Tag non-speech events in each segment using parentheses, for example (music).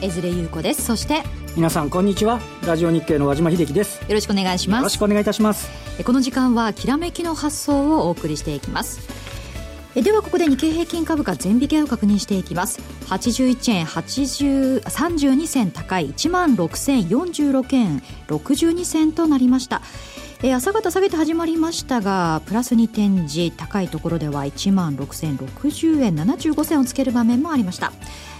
江連優子です。そして皆さんこんにちは。ラジオ日経の和島秀樹です。よろしくお願いします。よろしくお願いいたします。この時間はきらめきの発想をお送りしていきます。ではここで日経平均株価全引けを確認していきます。81円80 32銭高い1万6046円62銭となりましたえー、朝方下げて始まりましたがプラスに転じ高いところでは1万6060円75銭をつける場面もありました。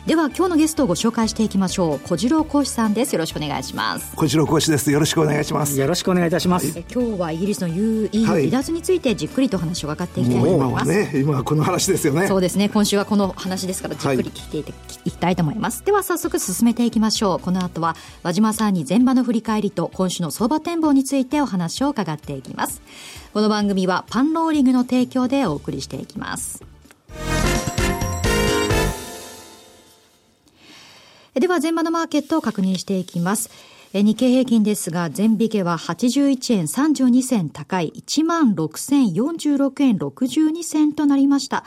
では今日のゲストをご紹介していきましょう。小次郎講師さんです。よろしくお願いします。小次郎講師です。よろしくお願いします。よろしくお願いいたします、はい、今日はイギリスの UE 離脱についてじっくりと話を伺っていきたいと思います、ね、今はこの話ですよね。そうですね。今週はこの話ですからじっくり聞い。ていて、はい、いきたいと思います。では早速進めていきましょう。この後は和島さんに前場の振り返りと今週の相場展望についてお話を伺っていきますこの番組はパンローリングの提供でお送りしていきますでは、前場のマーケットを確認していきます。日経平均ですが、全引けは81円32銭高い16,046円62銭となりました。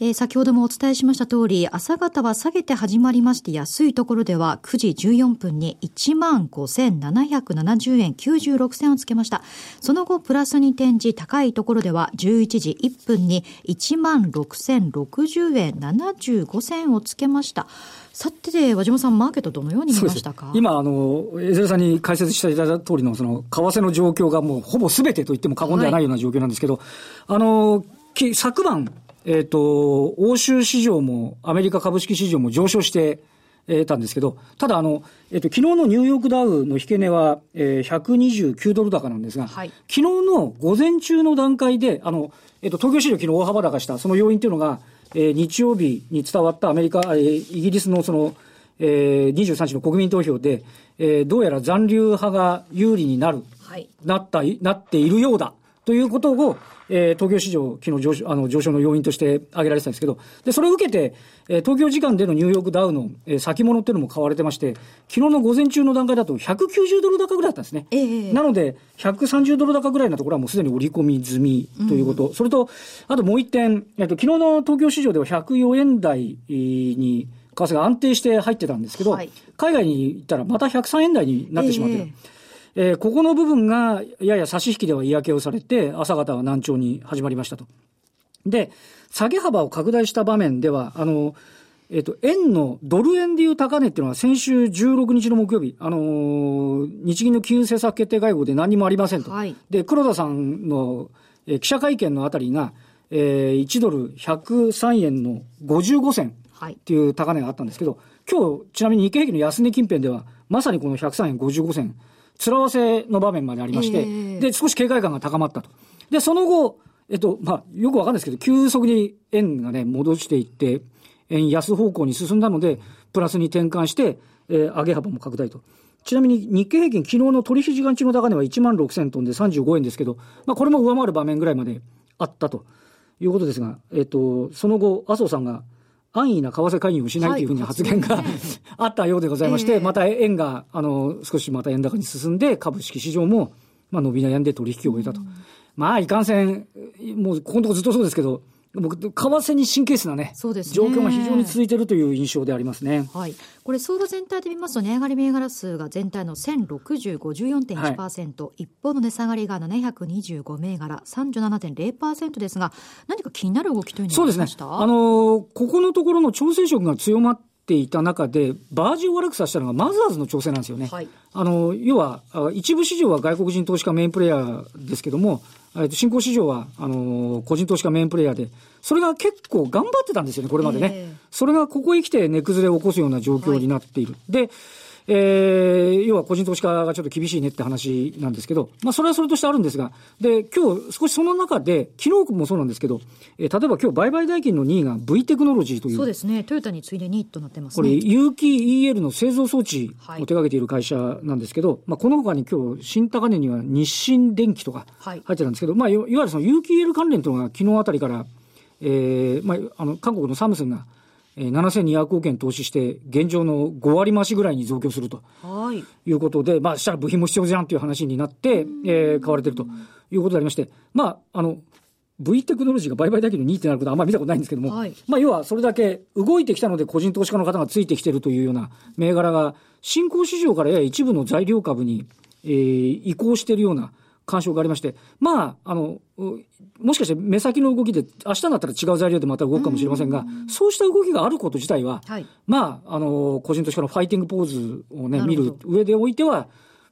えー、先ほどもお伝えしました通り、朝方は下げて始まりまして安いところでは9時14分に15,770円96銭をつけました。その後、プラスに転じ高いところでは11時1分に16,060円75銭をつけました。さて、和島さん、マーケットどのように見ましたか？今、あの、江連さんに解説していただいた通りの、その、為替の状況がもうほぼすべてと言っても過言ではないような状況なんですけど、はい、あの、昨晩、えっ、ー、と、欧州市場もアメリカ株式市場も上昇して、えー、たんですけど、ただあの、えっ、ー、と、昨日のニューヨークダウの引け値は、えー、129ドル高なんですが、はい、昨日の午前中の段階で、あの、えっ、ー、と、東京市場昨日大幅高した、その要因というのが、えー、日曜日に伝わったアメリカ、えー、イギリスのその、えー、23日の国民投票で、えー、どうやら残留派が有利になる、はい、なった、なっているようだということを、えー、東京市場、昨日上昇あの上昇の要因として挙げられてたんですけど、で、それを受けて、えー、東京時間でのニューヨークダウの、えー、先物っていうのも買われてまして、昨日の午前中の段階だと190ドル高ぐらいだったんですね。えー、なので、130ドル高ぐらいのところはもうすでに織り込み済みということ。うん、それと、あともう一点、えっ、と、昨日の東京市場では104円台に、為替が安定して入ってたんですけど、はい、海外に行ったらまた103円台になってしまってる。えーえー、ここの部分がやや差し引きでは嫌気をされて、朝方は難聴に始まりましたと。で、下げ幅を拡大した場面では、あの、えっ、ー、と、円のドル円でいう高値っていうのは先週16日の木曜日、あのー、日銀の金融政策決定会合で何もありませんと。はい、で、黒田さんの、えー、記者会見のあたりが、えー、1ドル103円の55銭っていう高値があったんですけど、今日、ちなみに日経平均の安値近辺では、まさにこの103円55銭、面合わせの場面までありまして、えー、で、少し警戒感が高まったと。で、その後、えっと、まあ、よくわかんないですけど、急速に円がね、戻していって、円安方向に進んだので、プラスに転換して、えー、上げ幅も拡大と。ちなみに日経平均、昨日の取引時間中の高値は1万6000トンで35円ですけど、まあ、これも上回る場面ぐらいまであったということですが、えっと、その後、麻生さんが、安易な為替介入をしないというふうに発言が、はい、あったようでございまして、えー、また円が、あの、少しまた円高に進んで、株式市場も、まあ、伸び悩んで取引を終えたと。うん、まあ、いかんせん、もう、ここのとこずっとそうですけど、僕、為替に神経質なね、そうですね状況が非常に続いているという印象でありますね。はい。これ、相場全体で見ますと、値上がり銘柄数が全体の1060、54.1%、はい、一方の値下がりが725銘柄、37.0%ですが、何か気になる動きというのはありましたそうですね。あのー、ここのところの調整色が強まっていた中で、バージを悪くさせたのがマザーズの調整なんですよね。はい、あの、要は、一部市場は外国人投資家メインプレイヤーですけども、新興市場は、あの、個人投資家メインプレイヤーで、それが結構頑張ってたんですよね、これまでね。えー、それがここへ来て値崩れを起こすような状況になっている。はい、で、えー、要は個人投資家がちょっと厳しいねって話なんですけど、まあそれはそれとしてあるんですが、で、今日少しその中で、昨日もそうなんですけど、えー、例えば今日売買代金の2位が V テクノロジーという。そうですね。トヨタに次いで2位となってます、ね、これ、有機 EL の製造装置を手掛けている会社なんですけど、はい、まあこの他に今日新高値には日清電機とか入ってたんですけど、はい、まあいわゆるその有機 EL 関連というのが昨日あたりから、えー、まああの韓国のサムスンが7200億円投資して、現状の5割増しぐらいに増強すると。い。うことで、まあ、したら部品も必要じゃんという話になって、えー、買われてると。いうことでありまして、まあ、あの、V テクノロジーが売買代金の2ってなることはあんまり見たことないんですけども、はい、まあ要はそれだけ動いてきたので個人投資家の方がついてきてるというような銘柄が、新興市場からや一部の材料株に、えー、移行しているような干渉がありまして、まあ、あの、もしかして目先の動きで、明日になったら違う材料でまた動くかもしれませんが、うそうした動きがあること自体は、はい、まあ、あの、個人投資家のファイティングポーズをね、見る上でおいては、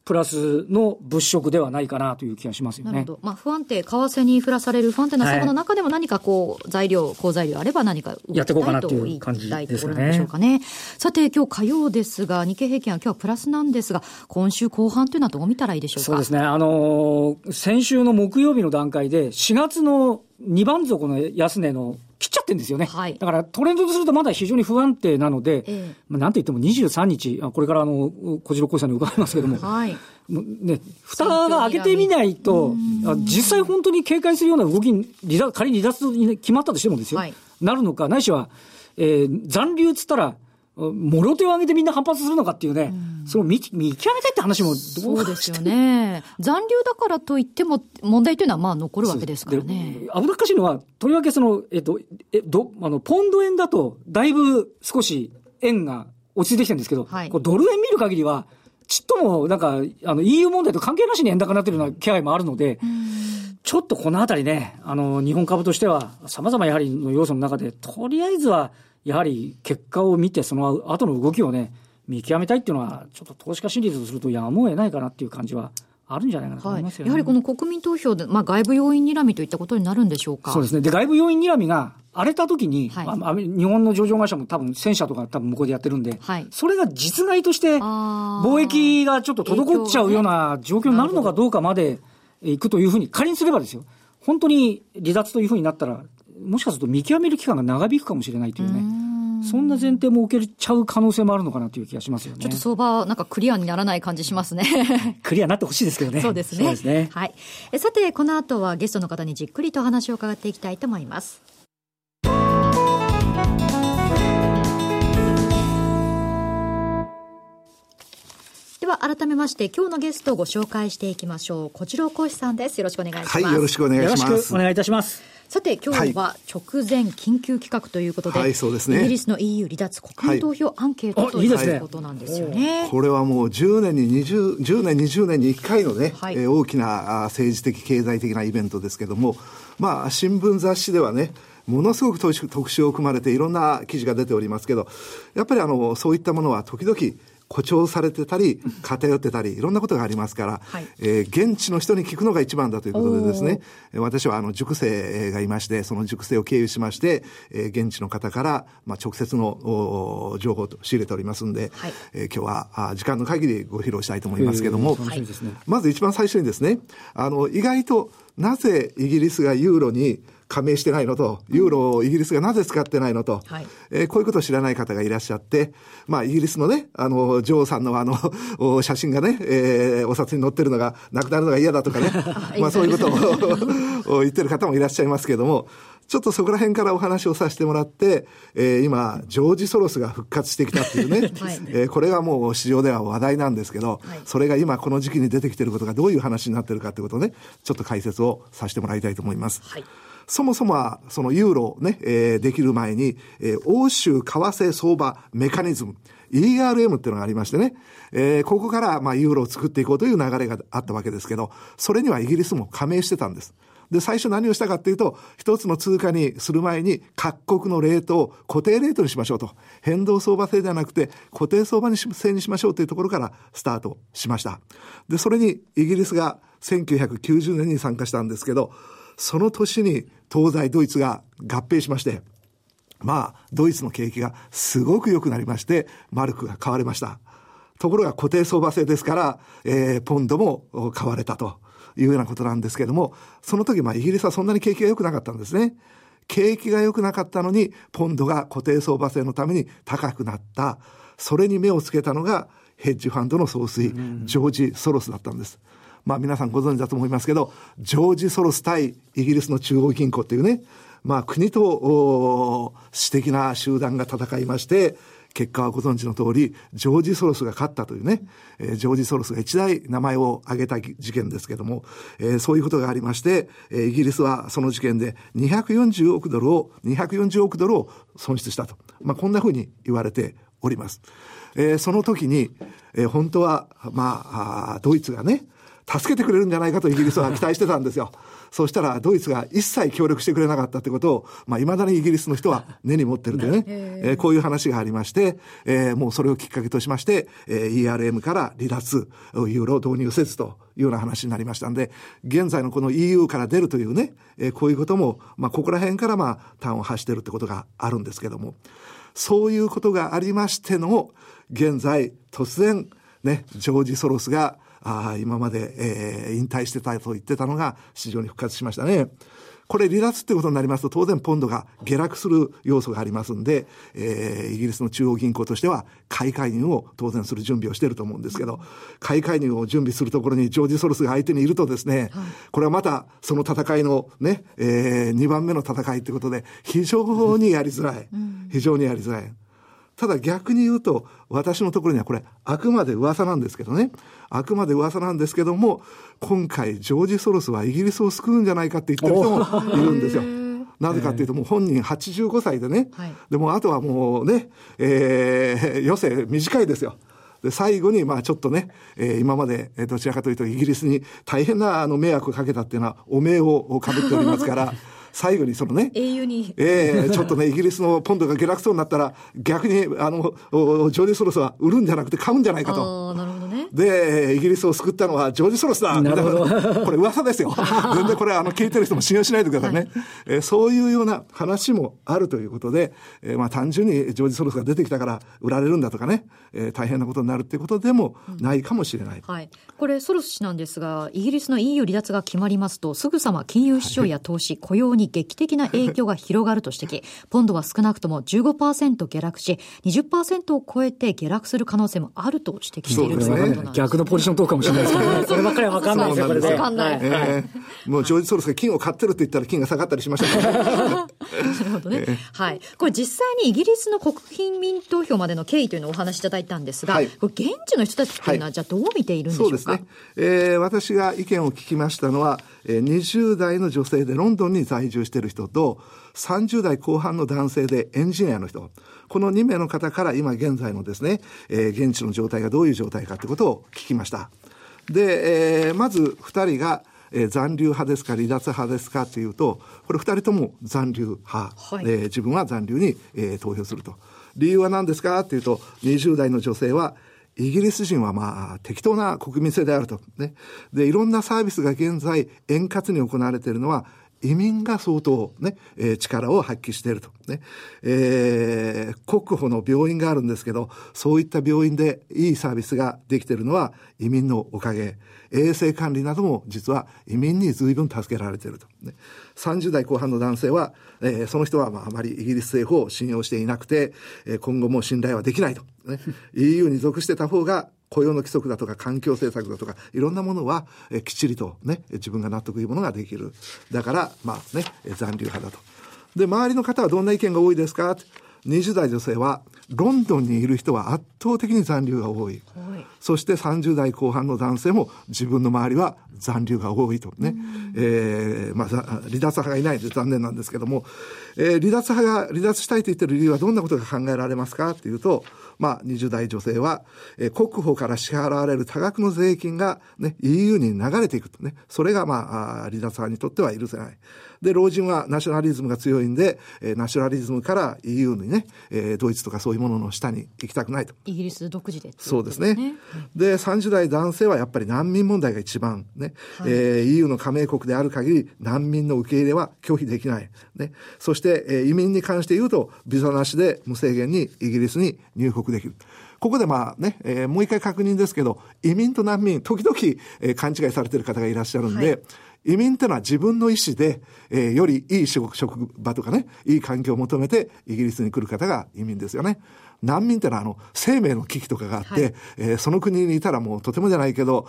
プラスの物色ではないかなという気がしますよね。なるほど。まあ、不安定、為替に振らされる不安定な相場の中でも何かこう、材料、好材料あれば何かやっていこうかなという感じですかね。でしょうかね。さて、今日火曜ですが、日経平均は今日はプラスなんですが、今週後半というのはどう見たらいいでしょうか？そうですね。あのー、先週の木曜日の段階で、4月の2番底の安値の切っちゃってるんですよね。はい、だからトレンドとするとまだ非常に不安定なので、ええ、まあ、なんといっても23日、これからあの、小次郎小さんに伺いますけれども、はい、ね、蓋が開けてみないと、実際本当に警戒するような動きに、仮に離脱に決まったとしてもですよ、はい、なるのか、ないしは、えー、残留っつったら、もろ手を挙げてみんな反発するのかっていうね、うん、その見見極めたいって話もどうそうですよね。残留だからといっても、問題というのはまあ残るわけですからね。危なっかしいのは、とりわけその、えっと、え、ど、あの、ポンド円だと、だいぶ少し円が落ち着いてきてるんですけど、はい、こドル円見る限りは、ちっとも、なんか、あの、EU 問題と関係なしに円高になってるような気配もあるので、ちょっとこのあたりね、あの、日本株としては、様々やはりの要素の中で、とりあえずは、やはり結果を見て、その後の動きをね、見極めたいっていうのは、ちょっと投資家心理とするとやむを得ないかなっていう感じはあるんじゃないかなと思いますよ、ねはい、やはりこの国民投票で、まあ、外部要因睨みといったことになるんでしょうか？そうですね。で、外部要因睨みが荒れた時に、はい、まあ、日本の上場会社も多分1000社とか多分向こうでやってるんで、はい、それが実害として貿易がちょっと滞っちゃうような状況になるのかどうかまでいくというふうに仮にすればですよ。本当に離脱というふうになったら、もしかすると見極める期間が長引くかもしれないというね。うそんな前提も受けちゃう可能性もあるのかなという気がしますよね。ちょっと相場、なんかクリアにならない感じしますね。クリアになってほしいですけどね。そうですね。そうですね。はい。えさて、この後はゲストの方にじっくりと話を伺っていきたいと思います。では改めまして今日のゲストをご紹介していきましょう小次郎講師さんですよろしくお願いしますはいよろしくお願いしますよろしくお願いいたしますさて今日は直前緊急企画ということで、はい、そうですね、イギリスの EU 離脱国民投票アンケート、はい、ということなんですよね。これはもう10年に20、10年、20年に1回のね、はい、えー、大きな政治的、経済的なイベントですけども、まあ、新聞雑誌ではね、ものすごく特集を組まれていろんな記事が出ておりますけど、やっぱりあの、そういったものは時々、誇張されてたり、偏ってたり、いろんなことがありますから、はい、えー、現地の人に聞くのが一番だということでですね、私はあの、塾生がいまして、その塾生を経由しまして、えー、現地の方から、まあ、直接の情報を仕入れておりますんで、はい、えー、今日はあ時間の限りご披露したいと思いますけども、ね、まず一番最初にですね、あの、意外となぜイギリスがユーロに加盟してないのと、ユーロをイギリスがなぜ使ってないのと、はい、えー、こういうことを知らない方がいらっしゃって、まあ、イギリスのね、あの、女王さんのあの、写真がね、えー、お札に載ってるのがなくなるのが嫌だとかね、(laughs) まあ、そういうこと (laughs) を言ってる方もいらっしゃいますけれども、ちょっとそこら辺からお話をさせてもらって、えー、今、ジョージ・ソロスが復活してきたっていうね、(laughs) はい、えー、これがもう市場では話題なんですけど、はい、それが今この時期に出てきてることがどういう話になってるかってことをね、ちょっと解説をさせてもらいたいと思います。はい。そもそもは、そのユーロね、えー、できる前に、えー、欧州為替相場メカニズム、ERM っていうのがありましてね、えー、ここから、まあ、ユーロを作っていこうという流れがあったわけですけど、それにはイギリスも加盟してたんです。で、最初何をしたかっていうと、一つの通貨にする前に各国のレートを固定レートにしましょうと。変動相場制ではなくて固定相場制にしましょうというところからスタートしました。で、それにイギリスが1990年に参加したんですけど、その年に東西ドイツが合併しまして、まあ、ドイツの景気がすごく良くなりまして、マルクが買われました。ところが固定相場制ですから、えー、ポンドも買われたというようなことなんですけれども、その時、まあ、イギリスはそんなに景気が良くなかったんですね。景気が良くなかったのに、ポンドが固定相場制のために高くなった。それに目をつけたのが、ヘッジファンドの総帥、ジョージ・ソロスだったんです。まあ皆さんご存知だと思いますけど、ジョージ・ソロス対イギリスの中央銀行っていうね、まあ国と私的な集団が戦いまして、結果はご存知の通り、ジョージ・ソロスが勝ったというね、えー、ジョージ・ソロスが一大名前を挙げた事件ですけども、えー、そういうことがありまして、えー、イギリスはその事件で240億ドルを、240億ドルを損失したと。まあ、こんなふうに言われております。えー、その時に、えー、本当は、まあ、あドイツがね、助けてくれるんじゃないかとイギリスは期待してたんですよ。そうしたらドイツが一切協力してくれなかったってことを、まあ、未だにイギリスの人は根に持ってるんでね、えー、こういう話がありまして、えー、もうそれをきっかけとしまして、えー、ERM から離脱、ユーロ導入せずというような話になりましたんで、現在のこの EU から出るというね、えー、こういうことも、まあ、ここら辺からまあ、端を発してるってことがあるんですけども、そういうことがありましての、現在、突然、ね、ジョージ・ソロスがあ今まで、えー、引退してたと言ってたのが市場に復活しましたね。これ離脱ってことになりますと当然ポンドが下落する要素がありますんで、えー、イギリスの中央銀行としては買い介入を当然する準備をしていると思うんですけど、買い介入を準備するところにジョージ・ソロスが相手にいるとですね、これはまたその戦いのね、えー、2番目の戦いってことで非常にやりづらい。非常にやりづらい。ただ逆に言うと、私のところにはこれ、あくまで噂なんですけどね。あくまで噂なんですけども、今回、ジョージ・ソロスはイギリスを救うんじゃないかって言ってる人もいるんですよ。なぜかっていうと、もう本人85歳でね、はい、でもあとはもうね、えー、余生短いですよ。で、最後に、まあちょっとね、えー、今まで、えどちらかというとイギリスに大変なあの迷惑をかけたっていうのは、お名をかぶっておりますから、(laughs) 最後にそのね、英雄に。ええー、ちょっとね、(laughs) イギリスのポンドが下落そうになったら、逆に、あの、ジョージ・ソロスは売るんじゃなくて買うんじゃないかと。なるほどね。で、イギリスを救ったのはジョージ・ソロスだ。なるほど。(laughs) これ噂ですよ。(laughs) 全然これ、あの、聞いてる人も信用しないでくださいね。はい、えー、そういうような話もあるということで、えー、まあ単純にジョージ・ソロスが出てきたから売られるんだとかね、えー、大変なことになるっていうことでもないかもしれない。うん、はい。これ、ソロス氏なんですが、イギリスの EU 離脱が決まりますと、すぐさま金融市場や投資、はい、雇用に劇的な影影響が広がると指摘。(laughs) ポンドは少なくとも15%下落し、20%を超えて下落する可能性もあると指摘しているということなんです、ね、逆のポジション取るかもしれないですけどね。(laughs) そればっかりは分かんないですよ、これで。分かんない。えー、もうジョージ・ソロスが金を買ってるって言ったら金が下がったりしましたね。なるほどね。(laughs) はい。これ実際にイギリスの国民投票までの経緯というのをお話しいただいたんですが、はい、これ現地の人たちっていうのは、じゃあどう見ているんでしょうか、そうですね。えー、私が意見を聞きましたのは、えー、20代の女性でロンドンに在住している人と、30代後半の男性でエンジニアの人、この2名の方から今現在のですね、えー、現地の状態がどういう状態かということを聞きました。で、えー、まず2人が、えー、残留派ですか離脱派ですかというと、これ2人とも残留派、はい、えー、自分は残留に、えー、投票すると。理由は何ですか？っていうと、20代の女性は、イギリス人はまあ適当な国民性であると。ね。で、いろんなサービスが現在円滑に行われているのは移民が相当ね、えー、力を発揮していると。ね。えー、国保の病院があるんですけど、そういった病院でいいサービスができているのは移民のおかげ。衛生管理なども実は移民に随分助けられていると。ね、30代後半の男性は、えー、その人はまああまりイギリス政府を信用していなくて、えー、今後も信頼はできないと。ね、EU に属してた方が雇用の規則だとか環境政策だとかいろんなものは、えー、きっちりとね自分が納得いくものができる。だからまあね残留派だと。で周りの方はどんな意見が多いですか？20代女性はロンドンにいる人は圧倒的に残留が多い。そして30代後半の男性も自分の周りは残留が多いとね。えー、まあ、離脱派がいないんで残念なんですけども、えー、離脱派が離脱したいと言ってる理由はどんなことが考えられますか？っていうと、まあ、20代女性は、えー、国保から支払われる多額の税金がね、EU に流れていくとね。それがまあ、離脱派にとっては許せない。で、老人はナショナリズムが強いんで、えー、ナショナリズムから EU にね、えー、ドイツとかそういうものの下に行きたくないと。イギリス独自で、ね、そうですね。で、30代男性はやっぱり難民問題が一番ね、はい、えー、EU の加盟国である限り難民の受け入れは拒否できない。ね。そして、えー、移民に関して言うと、ビザなしで無制限にイギリスに入国できる。ここでまあね、えー、もう一回確認ですけど、移民と難民、時々、えー、勘違いされている方がいらっしゃるんで、はい移民ってのは自分の意思で、えー、よりいい職場とかね、いい環境を求めてイギリスに来る方が移民ですよね。難民ってのはあの生命の危機とかがあって、はい、えー、その国にいたらもうとてもじゃないけど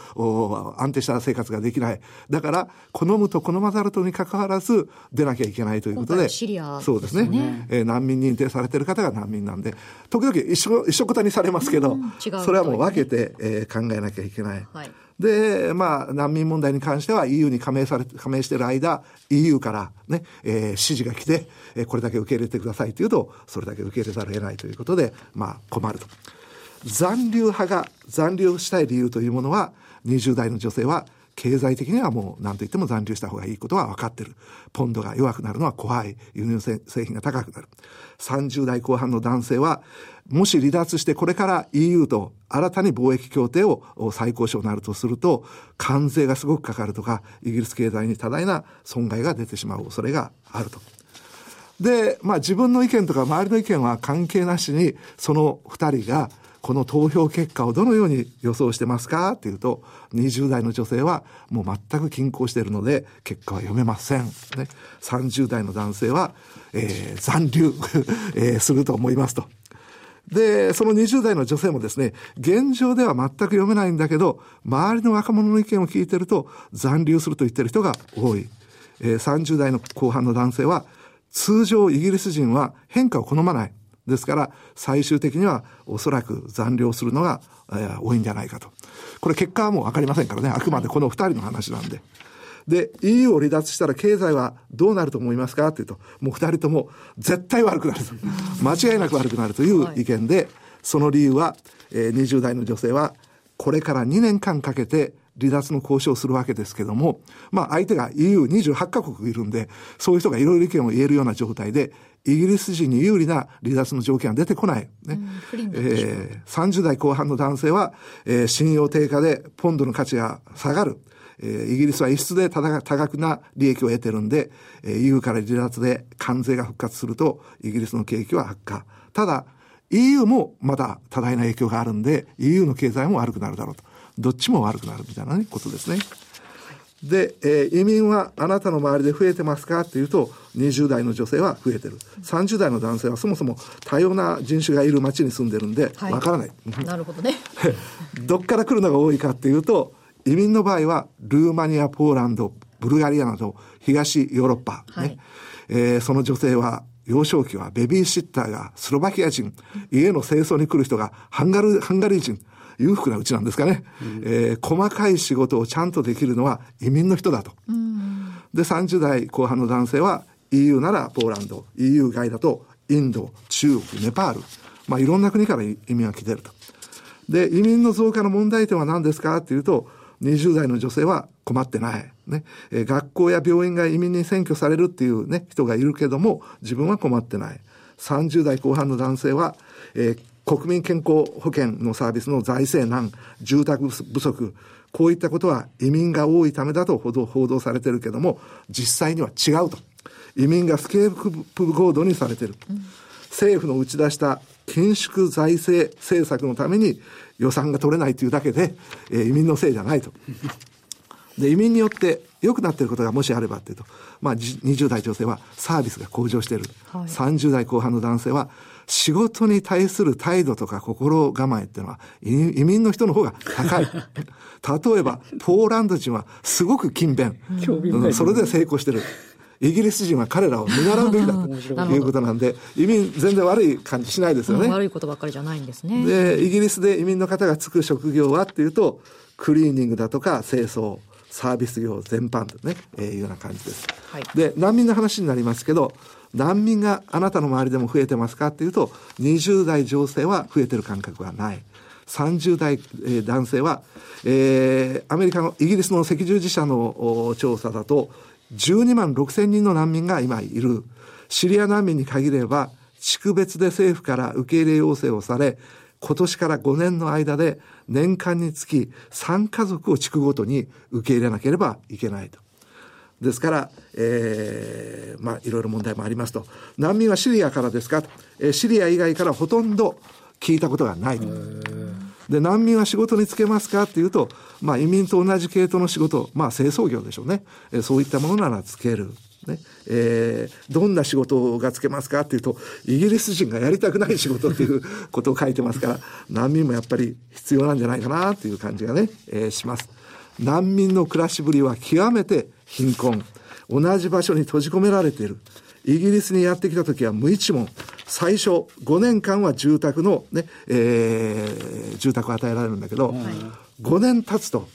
安定した生活ができない。だから好むと好まざるとにかかわらず出なきゃいけないということでシリア、ね、そうですね、えー、難民認定されてる方が難民なんで時々一緒一緒くたにされますけど、うん、それはもう分けて、えー、考えなきゃいけない。はいで、まあ、難民問題に関しては EU に加盟され、加盟している間、EU からね、えー、指示が来て、えー、これだけ受け入れてくださいというと、それだけ受け入れざるを得ないということで、まあ、困ると。残留派が残留したい理由というものは、20代の女性は経済的にはもう何と言っても残留した方がいいことは分かってる。ポンドが弱くなるのは怖い。輸入製品が高くなる。30代後半の男性は、もし離脱してこれから EU と新たに貿易協定を再交渉になるとすると、関税がすごくかかるとか、イギリス経済に多大な損害が出てしまう恐れがあると。で、まあ自分の意見とか周りの意見は関係なしに、その二人がこの投票結果をどのように予想してますか？っていうと、20代の女性はもう全く均衡しているので、結果は読めません。ね、30代の男性は、えー、残留 (laughs) えー、すると思いますと。で、その20代の女性もですね、現状では全く読めないんだけど、周りの若者の意見を聞いてると、残留すると言ってる人が多い。えー、30代の後半の男性は、通常イギリス人は変化を好まない。ですから、最終的にはおそらく残留するのが、えー、多いんじゃないかと。これ結果はもうわかりませんからね。あくまでこの二人の話なんで。で、EU を離脱したら経済はどうなると思いますかっていうと、もう二人とも絶対悪くなると。(laughs) 間違いなく悪くなるという意見で、その理由は、えー、20代の女性は、これから2年間かけて離脱の交渉をするわけですけども、まあ相手が EU28 カ国いるんで、そういう人がいろいろ意見を言えるような状態で、イギリス人に有利な離脱の条件は出てこない。ね。えー、30代後半の男性は、えー、信用低下でポンドの価値が下がる。えー、イギリスは輸出で多額な利益を得てるんで、えー、EU から離脱で関税が復活すると、イギリスの景気は悪化。ただ、EU もまだ多大な影響があるんで、EU の経済も悪くなるだろうと。どっちも悪くなるみたいな、ね、ことですね。で、えー、移民はあなたの周りで増えてますかっていうと、20代の女性は増えてる。30代の男性はそもそも多様な人種がいる町に住んでるんで、わからない。なるほどね。(laughs) どっから来るのが多いかっていうと、移民の場合は、ルーマニア、ポーランド、ブルガリアなど、東ヨーロッパ、ね。はい、えー、その女性は、幼少期はベビーシッターがスロバキア人、家の清掃に来る人がハンガル、ハンガリー人、裕福なうちなんですかね、うん、えー、細かい仕事をちゃんとできるのは移民の人だと。うん、で、30代後半の男性は EU ならポーランド、EU 外だとインド、中国、ネパール、まあいろんな国から移民が来てると。で、移民の増加の問題点は何ですかっていうと、20代の女性は困ってない。ね。えー、学校や病院が移民に占拠されるっていうね、人がいるけども、自分は困ってない。30代後半の男性は、えー、国民健康保険のサービスの財政難、住宅不足、こういったことは移民が多いためだと報道報道されてるけども、実際には違うと。移民がスケープゴードにされてる。うん、政府の打ち出した緊縮財政政策のために予算が取れないというだけで、えー、移民のせいじゃないと。で、移民によって良くなっていることがもしあればっていうと、まあ、20代女性はサービスが向上している。はい、30代後半の男性は、仕事に対する態度とか心構えっていうのは移民の人の方が高い。(laughs) 例えば、ポーランド人はすごく勤勉。うん、それで成功してる。イギリス人は彼らを見習うべきだと (laughs) いうことなんで、移民全然悪い感じしないですよね。悪いことばっかりじゃないんですね。で、イギリスで移民の方がつく職業はっていうと、クリーニングだとか清掃、サービス業全般とね、えー、いうような感じです。はい、で、難民の話になりますけど、難民があなたの周りでも増えてますかっていうと、20代女性は増えてる感覚はない。30代、えー、男性は、えー、アメリカの、イギリスの赤十字社の調査だと、12万6千人の難民が今いる。シリア難民に限れば、地区別で政府から受け入れ要請をされ、今年から5年の間で年間につき3家族を地区ごとに受け入れなければいけないと。ですから、えー、まあ、いろいろ問題もありますと。難民はシリアからですか、えー、シリア以外からほとんど聞いたことがないと。で、難民は仕事に就けますかっていうと、まあ移民と同じ系統の仕事、まあ清掃業でしょうね。えそういったものならつける。ねえー、どんな仕事がつけますかっていうと、イギリス人がやりたくない仕事っていうことを書いてますから、難民もやっぱり必要なんじゃないかなっていう感じがね、えー、します。難民の暮らしぶりは極めて貧困。同じ場所に閉じ込められている。イギリスにやってきた時は無一文。最初、5年間は住宅のね、えー、住宅を与えられるんだけど、はい、5年経つと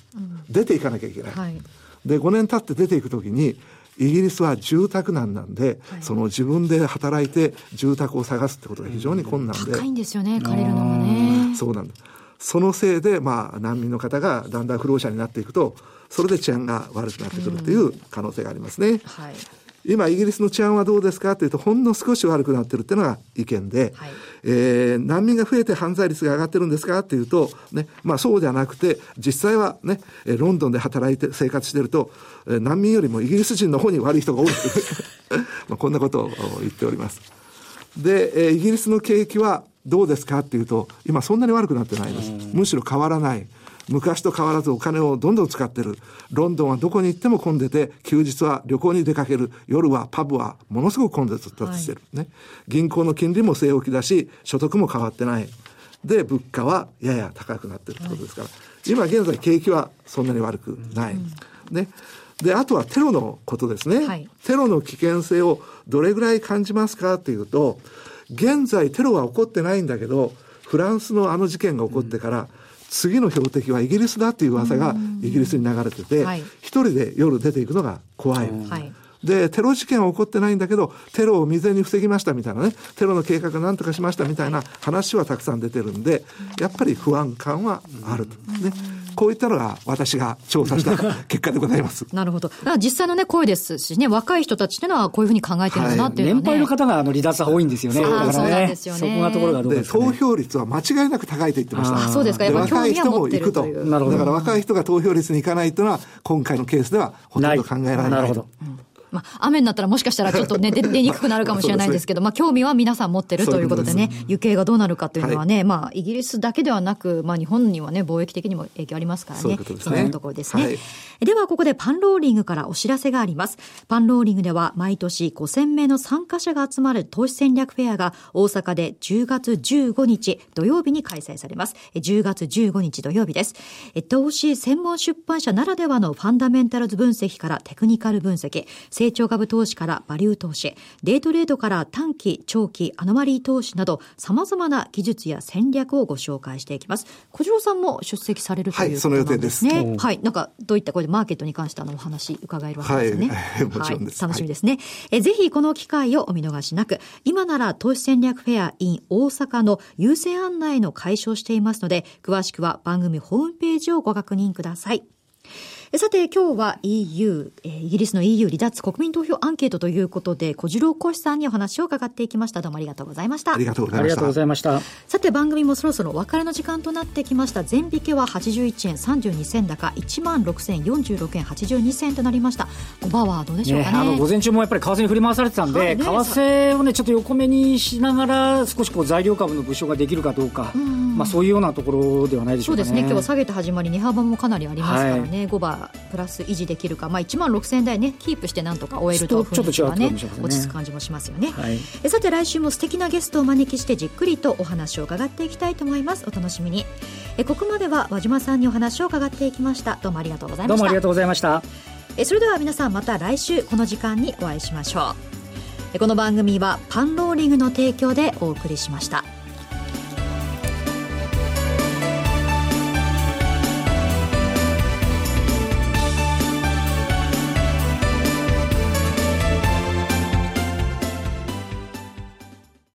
出ていかなきゃいけない。はい、で、5年経って出ていく時に、イギリスは住宅難なんで、はい、その自分で働いて住宅を探すってことが非常に困難で。高いんですよね、借りるのもね。そうなんだ。そのせいで、まあ、難民の方がだんだん不老者になっていくと、それで治安が悪くなってくるという可能性がありますね。はい今イギリスの治安はどうですかというとほんの少し悪くなってるっていうのが意見で、はい、えー、難民が増えて犯罪率が上がってるんですかっていうと、ね、まあそうじゃなくて、実際はね、ロンドンで働いて生活してると、難民よりもイギリス人の方に悪い人が多い (laughs) まあこんなことを言っております。で、えー、イギリスの景気はどうですかっていうと、今そんなに悪くなってないです。むしろ変わらない。昔と変わらずお金をどんどん使ってる。ロンドンはどこに行っても混んでて、休日は旅行に出かける。夜はパブはものすごく混雑してる。ね。銀行の金利も据え置きだし、所得も変わってない。で、物価はやや高くなってるってことですから。はい、今現在景気はそんなに悪くない。うん、ね。で、あとはテロのことですね。はい、テロの危険性をどれぐらい感じますかっていうと、現在テロは起こってないんだけど、フランスのあの事件が起こってから、うん次の標的はイギリスだっていう噂がイギリスに流れてて、一人で夜出ていくのが怖い。で、テロ事件は起こってないんだけど、テロを未然に防ぎましたみたいなね、テロの計画なんとかしましたみたいな話はたくさん出てるんで、やっぱり不安感はあると。ね。こういったのが私が調査した結果でございます。(laughs) なるほど。実際のね、声ですしね、若い人たちっていうのはこういうふうに考えてるんだなっていう、ねはい、年配の方があの離脱が多いんですよね。そうだからね。そそこがところがどうですか、ね、投票率は間違いなく高いと言ってました。あそうですか。やっぱ若い人も行くと。なるほど。だから若い人が投票率に行かないというのは、今回のケースではほとんど考えられない。なるほど。うんまあ、雨になったらもしかしたらちょっとね、出 (laughs) 出にくくなるかもしれないですけど、まあ、興味は皆さん持ってるということでね、行方がどうなるかというのはね、はい、まあ、イギリスだけではなく、まあ、日本にはね、貿易的にも影響ありますからね、気になるところですね。はい、では、ここでパンローリングからお知らせがあります。パンローリングでは、毎年5000名の参加者が集まる投資戦略フェアが、大阪で10月15日土曜日に開催されます。10月15日土曜日です。投資専門出版社ならではのファンダメンタルズ分析からテクニカル分析、成長株投資からバリュー投資、デイトレードから短期、長期、アノマリー投資など、様々な技術や戦略をご紹介していきます。小次郎さんも出席されるということですね。はい、その予定です。はい。なんか、どういったこれでマーケットに関してのお話伺えるわけですね。(laughs) はい、もちろんです。はい、楽しみですね。えぜひこの機会をお見逃しなく、今なら投資戦略フェア in 大阪の優先案内の解消していますので、詳しくは番組ホームページをご確認ください。さて、今日は EU、えイギリスの EU 離脱国民投票アンケートということで、小次郎コシさんにお話を伺っていきました。どうもありがとうございました。ありがとうございました。さて、番組もそろそろお別れの時間となってきました。全引けは81円32銭高、1万6046円82銭となりました。おばはどうでしょうかね。ねあの午前中もやっぱり為替に振り回されてたんで、はいね、為替をね、ちょっと横目にしながら、少しこう材料株の物証ができるかどうか、うまあそういうようなところではないでしょうか、ね、そうですね。今日は下げて始まり、値幅もかなりありますからね、はい、5番プラス維持持できるか、まあ、1万6000円台ねキープしてなんとか終えると雰囲気はね落ち着く感じもしますよね、はい、えさて来週も素敵なゲストをお招きしてじっくりとお話を伺っていきたいと思います。お楽しみに。えここまでは和島さんにお話を伺っていきました。どうもありがとうございました。どうもありがとうございました。えそれでは皆さんまた来週この時間にお会いしましょう。この番組はパンローリングの提供でお送りしました。